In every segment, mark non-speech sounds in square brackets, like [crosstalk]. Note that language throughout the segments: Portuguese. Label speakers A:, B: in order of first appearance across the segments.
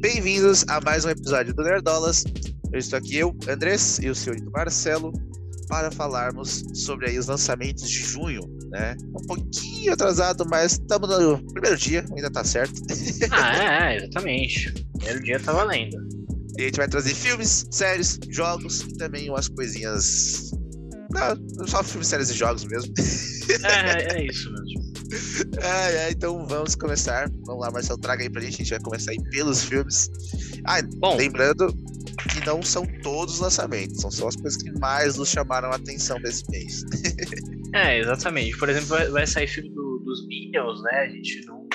A: Bem-vindos a mais um episódio do Nerdolas. Eu estou aqui, eu, Andrés, e o senhorito Marcelo, para falarmos sobre aí os lançamentos de junho, né? Um pouquinho atrasado, mas estamos no primeiro dia, ainda tá certo. [laughs]
B: Ah, é, exatamente. Primeiro dia tá valendo.
A: E a gente vai trazer filmes, séries, jogos e também umas coisinhas. Não, só filmes, séries e jogos mesmo.
B: É, é isso mesmo.
A: É, então vamos começar. Vamos lá, Marcelo, traga aí pra gente. A gente vai começar aí pelos filmes. Ah,
B: Bom.
A: lembrando que não são todos os lançamentos, são só as coisas que mais nos chamaram a atenção desse mês. [laughs]
B: É, exatamente. Por exemplo, vai, vai sair filme do- dos Minions, né? A gente não.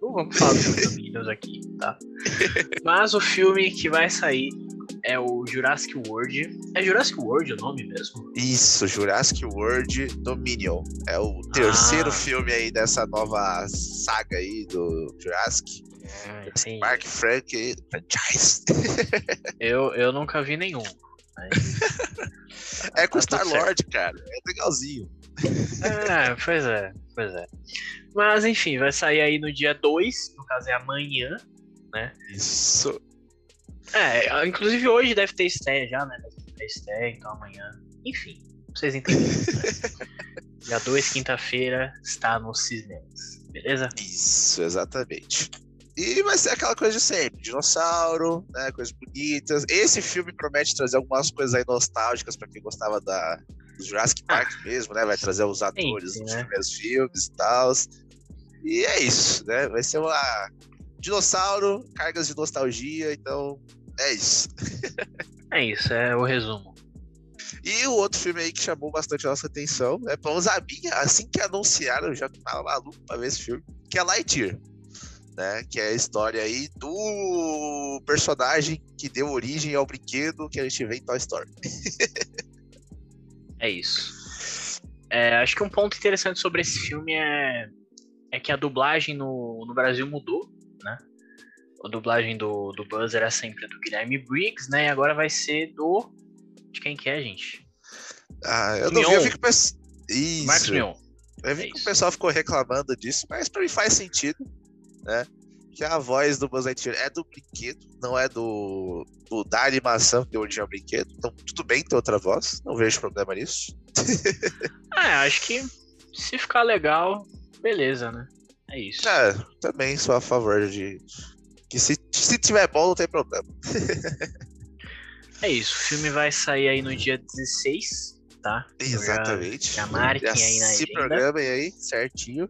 B: Não vamos falar do filme dos Minions aqui, tá? [laughs] Mas o filme que vai sair é o Jurassic World. É Jurassic World o nome mesmo?
A: Isso, Jurassic World Dominion. É o terceiro
B: Ah.
A: filme aí dessa nova saga aí do Jurassic.
B: É, entendi.
A: Mark Frank franchise. [laughs]
B: Eu, eu nunca vi nenhum. mas- [laughs]
A: É com
B: Tá
A: Star Lord, cara. É legalzinho.
B: É, pois é, pois é. Mas enfim, vai sair aí no dia 2, no caso é amanhã.
A: Isso.
B: É, inclusive hoje deve ter estreia já, né? Deve ter estreia, então amanhã. Enfim, vocês entenderam. Né? [laughs] dia 2, quinta-feira, está nos cinemas. Beleza?
A: Isso, exatamente. E vai ser aquela coisa de sempre, dinossauro, né, coisas bonitas. Esse filme promete trazer algumas coisas aí nostálgicas pra quem gostava da do Jurassic Park mesmo, né? Vai trazer os atores
B: sim,
A: dos
B: né?
A: primeiros filmes e tal. E é isso, né? Vai ser uma dinossauro, cargas de nostalgia, então é isso.
B: É isso, é o resumo.
A: E o outro filme aí que chamou bastante a nossa atenção, né? Pelo menos a minha, assim que anunciaram, eu já tava maluco pra ver esse filme, que é Lightyear. Né? Que é a história aí do personagem que deu origem ao brinquedo que a gente vê em Toy Story. [laughs]
B: É isso. É, acho que um ponto interessante sobre esse filme é, é que a dublagem no, no Brasil mudou? A dublagem do, do Buzz era sempre do Guilherme Briggs, né? E agora vai ser do. De quem que é, gente?
A: Ah, eu não vi, eu
B: Mion.
A: vi que o pessoal. Isso.
B: Marcos Mion.
A: Eu vi
B: É
A: que o
B: isso.
A: pessoal ficou reclamando disso, mas pra mim faz sentido, né? Que a voz do Buzz Lightyear é do brinquedo, não é do, do da animação que deu origem ao brinquedo. Então, tudo bem ter outra voz, não vejo problema nisso.
B: Ah, [laughs] acho que se ficar legal, beleza, né? É isso.
A: É, também sou a favor de. Se, tiver bom, não tem problema.
B: É isso. O filme vai sair aí no dia 16, tá? Eu já-
A: Exatamente.
B: já marquem aí na
A: Se
B: agenda.
A: programem aí, certinho.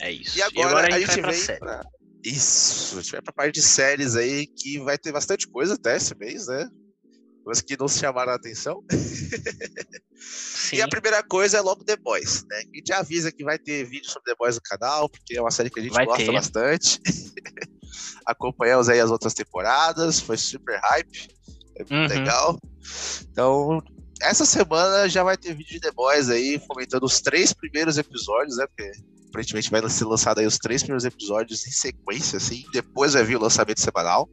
B: É isso.
A: E agora, a,
B: vai
A: gente
B: pra
A: vem
B: série.
A: pra. Isso, a gente vai pra parte de séries aí, que vai ter bastante coisa até esse mês, né? Coisas que não se chamaram a atenção.
B: Sim. [laughs]
A: E a primeira coisa é logo The Boys, né? A gente já avisa que vai ter vídeo sobre The Boys no canal, porque é uma série que a gente
B: Vai
A: gosta
B: ter.
A: bastante. [laughs] Acompanhamos aí as outras temporadas, foi super hype, é muito
B: Uhum.
A: legal. Então, essa semana já vai ter vídeo de The Boys aí, comentando os três primeiros episódios, né? Porque aparentemente vai ser lançado aí os três primeiros episódios em sequência, assim. Depois vai vir o lançamento semanal.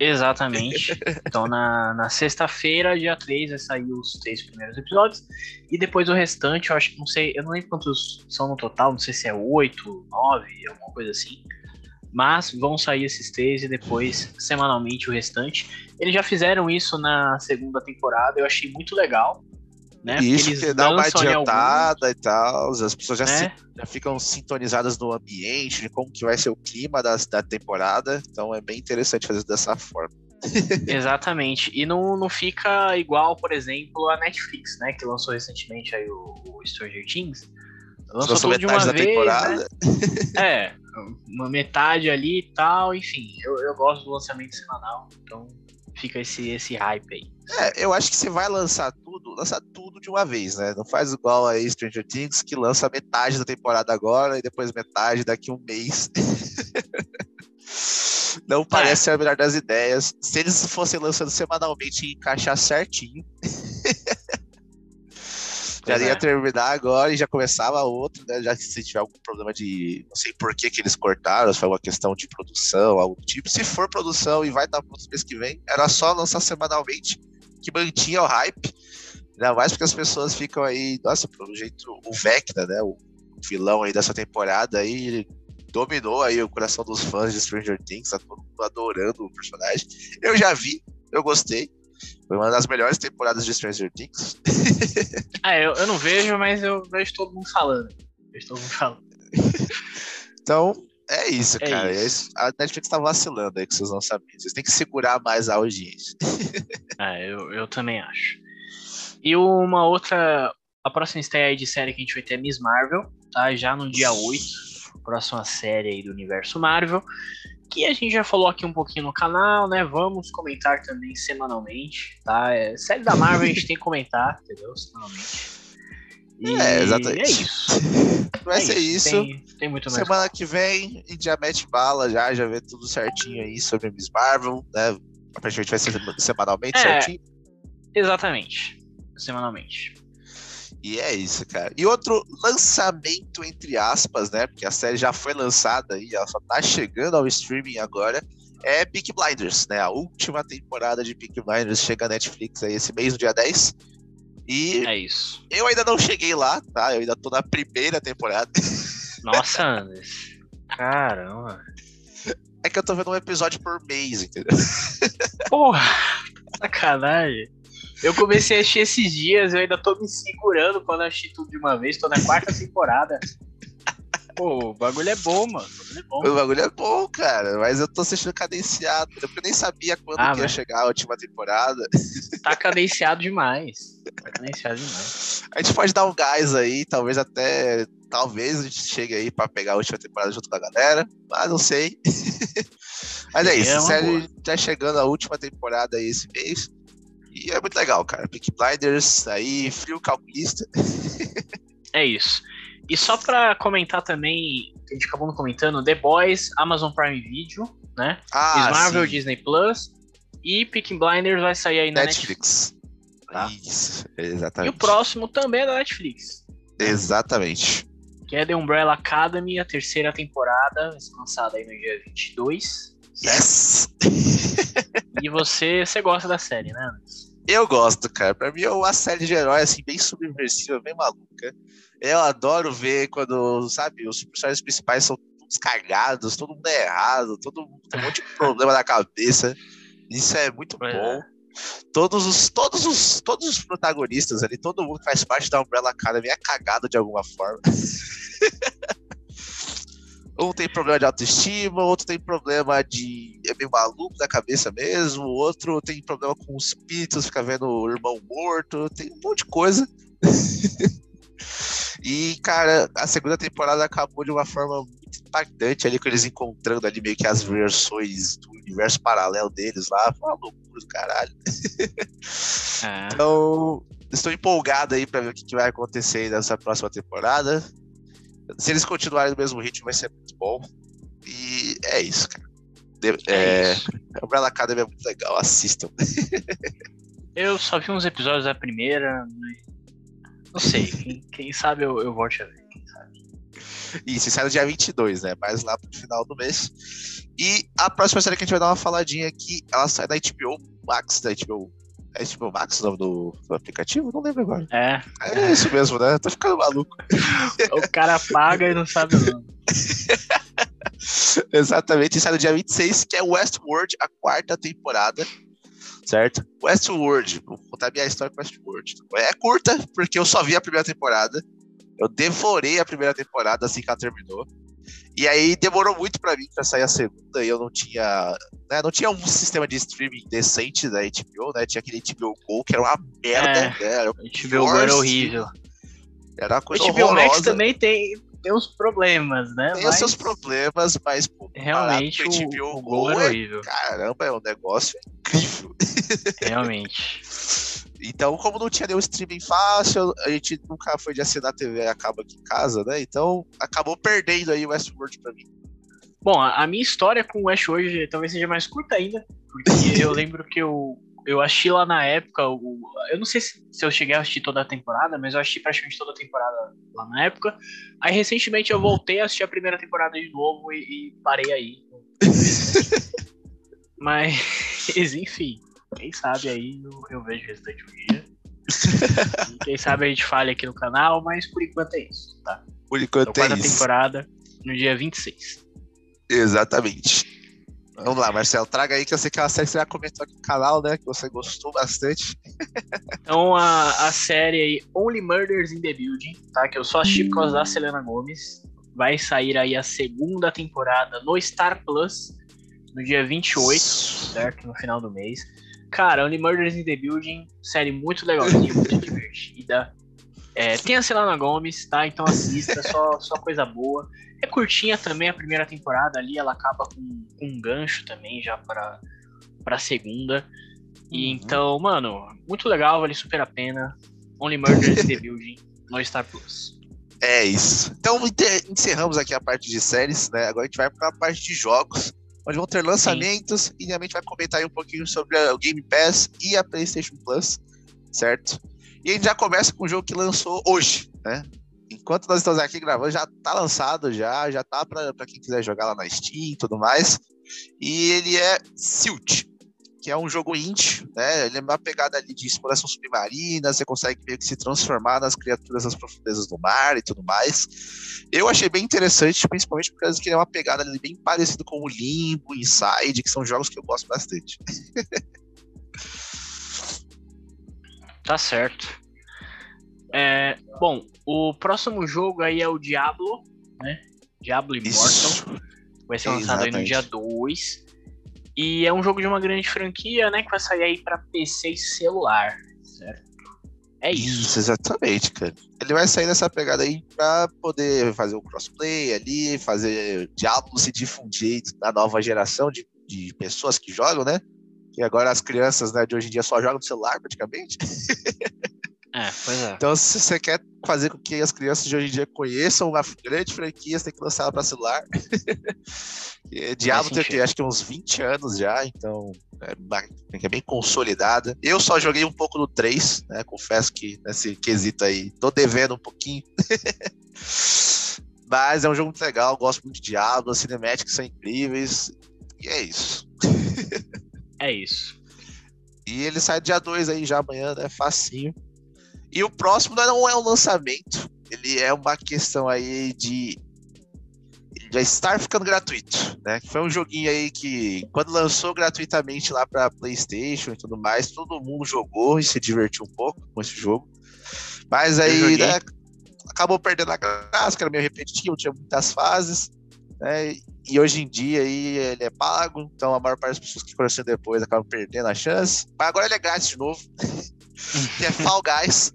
B: Exatamente. [laughs] Então na, na sexta-feira, dia 3, vai sair os três primeiros episódios. E depois o restante, eu acho que não sei, eu não lembro quantos são no total, não sei se é 8, 9, alguma coisa assim. Mas vão sair esses três e depois, semanalmente, o restante. Eles já fizeram isso na segunda temporada, eu achei muito legal. Né? Porque
A: Isso,
B: eles
A: porque dá uma adiantada e tal, as pessoas já se
B: né?
A: já ficam sintonizadas no ambiente, de como que vai ser o clima da, da temporada. Então é bem interessante fazer dessa forma. [laughs] [laughs]
B: Exatamente. E não, não fica igual, por exemplo, a Netflix, né? Que lançou recentemente aí o, o Stranger Things. Lançou
A: Lançou
B: tudo de uma vez,
A: temporada.
B: né? É, [laughs] uma metade ali e tal, enfim. Eu, eu gosto do lançamento semanal, então fica esse, esse hype aí.
A: É, eu acho que você vai lançar tudo, lança tudo de uma vez, né? Não faz igual aí Stranger Things, que lança metade da temporada agora e depois metade daqui a um mês. [laughs] Não parece ser a melhor das ideias. Se eles fossem lançando semanalmente e encaixar certinho, já ia
B: é.
A: terminar agora e já começava outro, né? Já que se tiver algum problema de. Não sei por que, que eles cortaram, se foi uma questão de produção, algo do tipo. Se for produção e vai estar para mês que vem, era só lançar semanalmente, que mantinha o hype. Ainda mais porque as pessoas ficam aí, nossa, pelo jeito, o Vecna, né? O vilão aí dessa temporada aí, dominou aí o coração dos fãs de Stranger Things, tá todo mundo adorando o personagem. Eu já vi, eu gostei. Foi uma das melhores temporadas de Stranger Things. [laughs]
B: ah, eu, eu não vejo, mas eu vejo todo mundo falando. Vejo todo mundo falando.
A: então, é isso,
B: É
A: cara.
B: isso.
A: A Netflix tá vacilando aí que vocês não sabem. Vocês têm que segurar mais a audiência. [laughs]
B: Ah, eu, eu também acho. E uma outra. A próxima estreia aí de série que a gente vai ter é Miss Marvel, tá? Já no dia 8. Próxima série aí do universo Marvel. Que a gente já falou aqui um pouquinho no canal, né? Vamos comentar também semanalmente, tá? É, série da Marvel a gente tem que comentar, entendeu? Semanalmente. E
A: É, exatamente.
B: É isso. [laughs]
A: Vai
B: é
A: ser isso.
B: Tem, tem muito mais.
A: Semana que vem, a gente já mete bala, já, já vê tudo certinho aí sobre Miss Marvel, né? Aparentemente vai ser semanalmente,
B: É.
A: certinho.
B: Exatamente. Semanalmente.
A: E é isso, cara. E outro lançamento, entre aspas, né? Porque a série já foi lançada aí, ela só tá chegando ao streaming agora. É Peaky Blinders, né? A última temporada de Peaky Blinders chega à Netflix aí esse mês, no dia 10. E
B: É isso.
A: eu ainda não cheguei lá, tá? Eu ainda tô na primeira temporada.
B: Nossa, [laughs] Anderson. Caramba.
A: É que eu tô vendo um episódio por mês, entendeu?
B: Porra, sacanagem. Eu comecei a assistir esses dias, eu ainda tô me segurando quando assistir tudo de uma vez, tô na quarta temporada. Pô, o bagulho é bom, mano. O bagulho é bom.
A: O bagulho é bom, cara, mas eu tô assistindo cadenciado, eu nem sabia quando
B: Ah,
A: que ia chegar a última temporada.
B: Tá cadenciado demais. Tá cadenciado demais.
A: A gente pode dar um gás aí, talvez até. Talvez a gente chegue aí pra pegar a última temporada junto com a galera, mas não sei. [laughs] mas é isso,
B: É
A: a
B: uma
A: série tá chegando a última temporada aí esse mês. E é muito legal, cara. Peak Blinders aí, frio calculista. [laughs]
B: É isso. E só pra comentar também, a gente acabou não comentando, The Boys, Amazon Prime Video, né?
A: Ah,
B: Marvel, Disney Plus. E Peaky Blinders vai sair aí na Netflix.
A: Netflix.
B: tá?
A: Isso,
B: E
A: exatamente.
B: o próximo também é da Netflix.
A: Exatamente.
B: que é The Umbrella Academy, a terceira temporada, vai ser lançada aí no dia 22.
A: Yes!
B: E você, você gosta da série, né?
A: Eu gosto, cara. Pra mim é uma série de heróis assim, bem subversiva, bem maluca. Eu adoro ver quando, sabe, os personagens principais são todos cagados, todo mundo é errado, todo mundo tem um monte de [laughs] problema na cabeça. Isso é muito bom. Todos os, todos, os, todos os protagonistas ali, todo mundo que faz parte da Umbrella Academy é cagado de alguma forma. [laughs] um tem problema de autoestima, outro tem problema de. é meio maluco da cabeça mesmo, outro tem problema com os espíritos, fica vendo o irmão morto, tem um monte de coisa. [laughs] e, cara, a segunda temporada acabou de uma forma muito impactante ali, com eles encontrando ali meio que as versões do universo paralelo deles lá. Foi uma loucura do caralho.
B: É.
A: Então, estou empolgado aí pra ver o que, que vai acontecer aí nessa próxima temporada. Se eles continuarem no mesmo ritmo, vai ser muito bom. E é isso, cara. De-
B: É
A: é,
B: isso.
A: a Umbrella Academy é muito legal, assistam. [laughs]
B: Eu só vi uns episódios da primeira. mas Não sei, [laughs] quem, quem sabe eu, eu volte a ver. Quem sabe.
A: Isso, sai no dia 22, né? Mais lá pro final do mês. E a próxima série que a gente vai dar uma faladinha aqui, ela sai da HBO Max, da HBO. É HBO Max o nome do, do aplicativo? Não lembro agora.
B: É,
A: É isso mesmo, né? Tô ficando maluco. [laughs]
B: o cara paga e não sabe o nome. [laughs]
A: Exatamente, e sai no dia 26, que é Westworld, a quarta temporada. Certo? Westworld, vou contar minha história com Westworld. É curta, porque eu só vi a primeira temporada. Eu devorei a primeira temporada assim que ela terminou. E aí demorou muito pra mim pra sair a segunda e eu não tinha. Né, não tinha um sistema de streaming decente da HBO, né? Tinha aquele HBO Go, que era uma merda.
B: É.
A: né, Era,
B: A gente vê o Gore
A: Pior
B: horrível.
A: era uma
B: O
A: coisa
B: HBO Max
A: horrorosa.
B: também tem, tem uns problemas, né?
A: Tem
B: Mas
A: seus problemas, mas pô,
B: Realmente
A: comparado
B: o, o
A: HBO
B: Gore
A: Go
B: é horrível.
A: Caramba, é um negócio incrível. [laughs]
B: Realmente.
A: Então, como não tinha nenhum streaming fácil, a gente nunca foi de assinar TV acaba aqui em casa, né? Então, acabou perdendo aí o Westworld pra mim.
B: Bom, a, a minha história com o Westworld talvez seja mais curta ainda, porque [laughs] eu lembro que eu, eu assisti lá na época, o, eu não sei se, se eu cheguei a assistir toda a temporada, mas eu assisti praticamente toda a temporada lá na época. Aí recentemente eu voltei a assistir a primeira temporada de novo e, e parei aí. [laughs] mas, [laughs] enfim, quem sabe aí eu, eu vejo o restante um dia. E quem sabe a gente fale aqui no canal, mas por enquanto é isso, tá?
A: Por
B: Então,
A: enquanto é
B: quarta
A: isso.
B: temporada no dia 26.
A: Exatamente. Vamos lá, Marcelo, traga aí que eu sei que é uma série que você já comentou aqui no canal, né? Que você gostou bastante.
B: Então, a, a série aí, Only Murders in the Building, tá? Que eu só assisti por causa da Selena Gomes. Vai sair aí a segunda temporada no Star Plus, no dia 28, certo? No final do mês. Cara, Only Murders in the Building, série muito legalzinha, [laughs] muito divertida. É, tem a Selena Gomes, tá? Então assista, só, só coisa boa. É curtinha também a primeira temporada ali, ela acaba com, com um gancho também já para pra segunda. E uhum. então, mano, muito legal, vale super a pena. Only Murders in the Building [laughs] no Star Plus.
A: É isso. Então encerramos aqui a parte de séries, né? Agora a gente vai para a parte de jogos, onde vão ter lançamentos Sim. e realmente vai comentar aí um pouquinho sobre o Game Pass e a PlayStation Plus, certo? E a gente já começa com o jogo que lançou hoje, né? enquanto nós estamos aqui gravando, já tá lançado, já, já tá para quem quiser jogar lá na Steam e tudo mais. E ele é Silt, que é um jogo indie, né? Ele é uma pegada ali de exploração submarina, você consegue meio que se transformar nas criaturas das profundezas do mar e tudo mais. Eu achei bem interessante, principalmente porque ele é uma pegada ali bem parecida com o Limbo, Inside, que são jogos que eu gosto bastante. [laughs]
B: tá certo. É, bom, o próximo jogo aí é o Diablo, né? Diablo Immortal. Vai ser lançado Exatamente. aí no dia 2. E é um jogo de uma grande franquia, né? Que vai sair aí pra PC e celular, certo? É isso. Isso,
A: exatamente, cara. Ele vai sair nessa pegada aí pra poder fazer o um crossplay ali, fazer Diablo se difundir na nova geração de, de pessoas que jogam, né? Que agora as crianças né, de hoje em dia só jogam no celular, praticamente. [laughs]
B: É, pois é.
A: Então, se você quer fazer com que as crianças de hoje em dia conheçam uma grande franquia, você tem que lançar ela para celular. [laughs] Diablo tem que, acho que uns 20 anos já, então é, é bem consolidada. Eu só joguei um pouco no 3, né? Confesso que nesse quesito aí tô devendo um pouquinho. [laughs] Mas é um jogo muito legal, gosto muito de Diablo, as cinemáticas são incríveis. E é isso. [laughs]
B: é isso.
A: E ele sai dia 2 aí já amanhã, né? Facinho. E o próximo não é um lançamento, ele é uma questão aí de ele já estar ficando gratuito, né? Foi um joguinho aí que quando lançou gratuitamente lá para PlayStation e tudo mais, todo mundo jogou e se divertiu um pouco com esse jogo. Mas aí né, acabou perdendo a graça, que era meio repetitivo, tinha muitas fases, né? E hoje em dia aí ele é pago, então a maior parte das pessoas que conheceram depois acabam perdendo a chance. Mas agora ele é grátis de novo. que [laughs] é Fall Guys,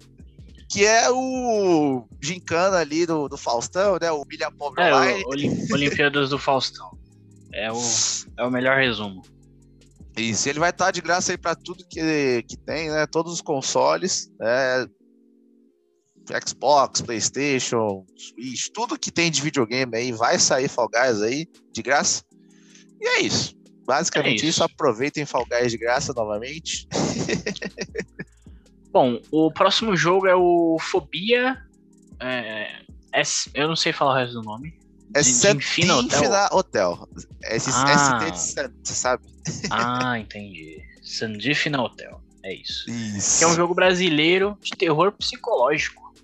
A: que é o gincana ali do, do Faustão, né? O Milha Pobre
B: é, Online. O, Olimpíadas do Faustão. É o, é o melhor resumo.
A: Isso, ele vai estar de graça aí para tudo que, que tem, né? Todos os consoles, né? Xbox, PlayStation, Switch, tudo que tem de videogame aí vai sair Fall Guys aí de graça. E é isso. Basicamente é isso. isso. Aproveitem Fall Guys de graça novamente. [laughs]
B: Bom, o próximo jogo é o Fobia. É, é, eu não sei falar o resto do nome.
A: É Santina Hotel. Hotel. Esse ah. ST de você sabe?
B: Ah, entendi. Sandifina Hotel. É isso. isso. Que é um jogo brasileiro de terror psicológico.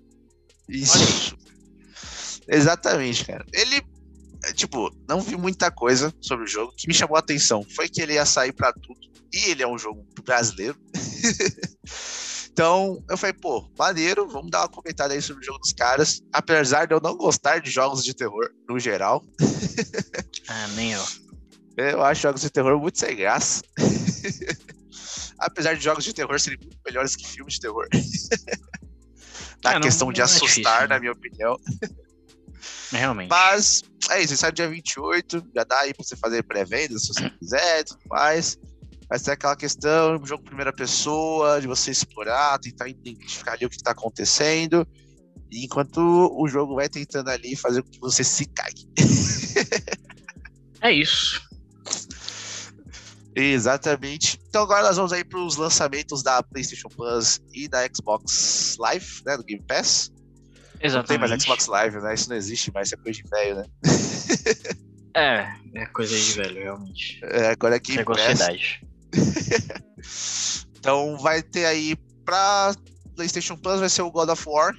A: Isso. Exatamente, cara. Ele, tipo, não vi muita coisa sobre o jogo. O que me chamou a atenção foi que ele ia sair para tudo. E ele é um jogo brasileiro. [laughs] Então, eu falei, pô, maneiro, vamos dar uma comentada aí sobre o jogo dos caras. Apesar de eu não gostar de jogos de terror, no geral.
B: Ah, [laughs] nem eu.
A: Eu acho jogos de terror muito sem graça. [laughs] Apesar de jogos de terror serem muito melhores que filmes de terror. [laughs] na é, questão não, de assustar, é difícil, né? na minha opinião.
B: Realmente.
A: Mas é isso, sai dia 28, já dá aí pra você fazer pré-venda se você quiser e tudo mais. Vai ser aquela questão, jogo primeira pessoa, de você explorar, tentar identificar ali o que está acontecendo, enquanto o jogo vai tentando ali fazer com que você se cague. [laughs]
B: é isso.
A: Exatamente. Então agora nós vamos aí para os lançamentos da PlayStation Plus e da Xbox Live, né, do Game Pass.
B: Exatamente. Não
A: tem mais Xbox Live, né? Isso não existe mais, isso é coisa de velho, né?
B: é, é coisa de velho, realmente.
A: É, agora é Game Pass. [laughs] então vai ter aí pra PlayStation Plus vai ser o God of War,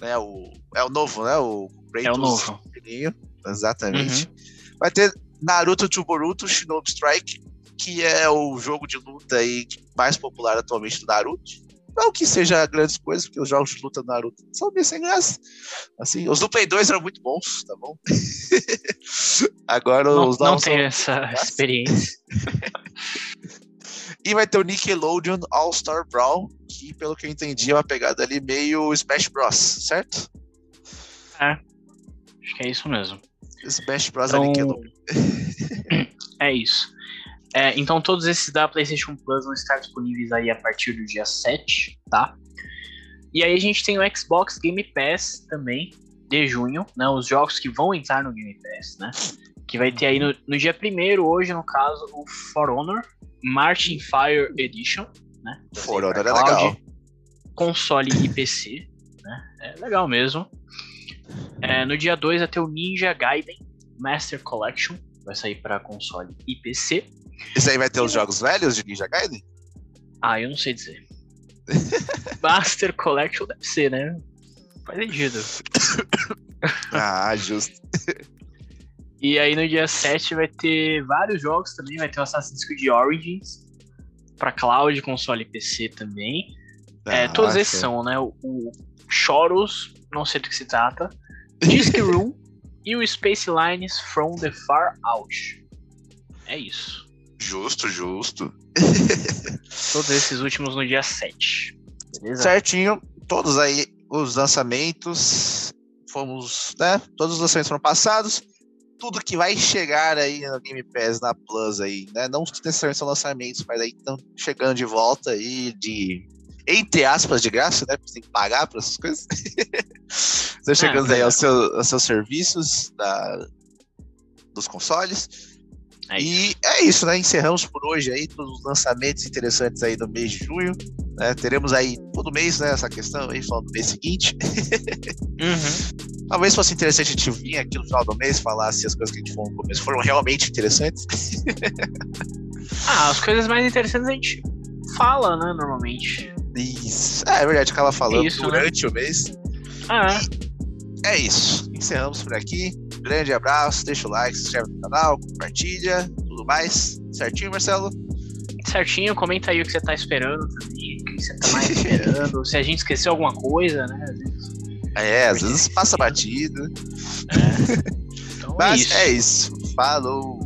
A: né? O, é o novo, né? O
B: Kratos é o novo.
A: Exatamente. Uhum. Vai ter Naruto to Boruto Shinobi Strike, que é o jogo de luta aí mais popular atualmente do Naruto. Não que seja grandes coisas, porque os jogos de luta do Naruto são bem sem graça. Assim, os do Play 2 eram muito bons, tá bom? [laughs] Agora
B: Não,
A: os
B: não
A: novos são
B: tenho essa experiência. [laughs]
A: E vai ter o Nickelodeon All-Star Brawl, que pelo que eu entendi é uma pegada ali meio Smash Bros, certo?
B: Acho que é isso mesmo.
A: Smash Bros
B: Então,
A: é Nickelodeon. [laughs]
B: é isso. É, então todos esses da PlayStation Plus vão estar disponíveis aí a partir do dia 7, tá? E aí a gente tem o Xbox Game Pass também, de junho, né? Os jogos que vão entrar no Game Pass, né? Que vai ter aí no, no dia 1 hoje, no caso, o For Honor Martin Fire Edition, né? da
A: For
B: Sega
A: Honor é
B: Cloud,
A: legal.
B: Console e PC, né? É legal mesmo. É, no dia 2 vai ter o Ninja Gaiden Master Collection, vai sair para console e PC.
A: Esse aí vai ter os jogos velhos de Ninja Gaiden?
B: Ah, eu não sei dizer. [laughs] Master Collection deve ser, né? Faz sentido. [laughs]
A: Ah, justo.
B: E aí no dia 7 vai ter vários jogos também, vai ter o Assassin's Creed Origins para cloud, console e PC também. É,
A: Ah,
B: todos esses são, né? O, o Choros, não sei do que se trata, Disc [laughs] Room e o Space Lines From the Far Out. É isso.
A: Justo, justo.
B: Todos esses últimos no dia 7. Beleza?
A: Certinho. Todos aí os lançamentos. Fomos, né? Todos os lançamentos foram passados. Tudo que vai chegar aí no Game Pass, na Plus aí, né? Não necessariamente são lançamentos, mas aí estão chegando de volta aí de. Entre aspas, de graça, né? Porque você tem que pagar para essas coisas. [laughs] Estão chegando aí
B: é.
A: aos, seu- aos seus serviços da, dos consoles.
B: É
A: e é isso, né? Encerramos por hoje aí todos os lançamentos interessantes aí do mês de junho. né? Teremos aí todo mês, né? Essa questão aí, falando do mês seguinte. [laughs]
B: Uhum.
A: Talvez fosse interessante a gente vir aqui no final do mês falar se as coisas que a gente falou no começo foram realmente interessantes. [laughs]
B: Ah, as coisas mais interessantes a gente fala, né, normalmente.
A: Isso. É, é verdade, acaba falando
B: Isso, né?
A: durante o mês.
B: Ah,
A: É isso. Encerramos por aqui. Grande abraço, deixa o like, se inscreve no canal, compartilha, tudo mais. Certinho, Marcelo?
B: certinho, comenta aí o que você tá esperando também, o que você tá mais esperando, [laughs] se a gente esqueceu alguma coisa, né? Vezes.
A: É, às vezes passa batido.
B: É. [laughs] Então é
A: Mas
B: isso.
A: é isso. Falou.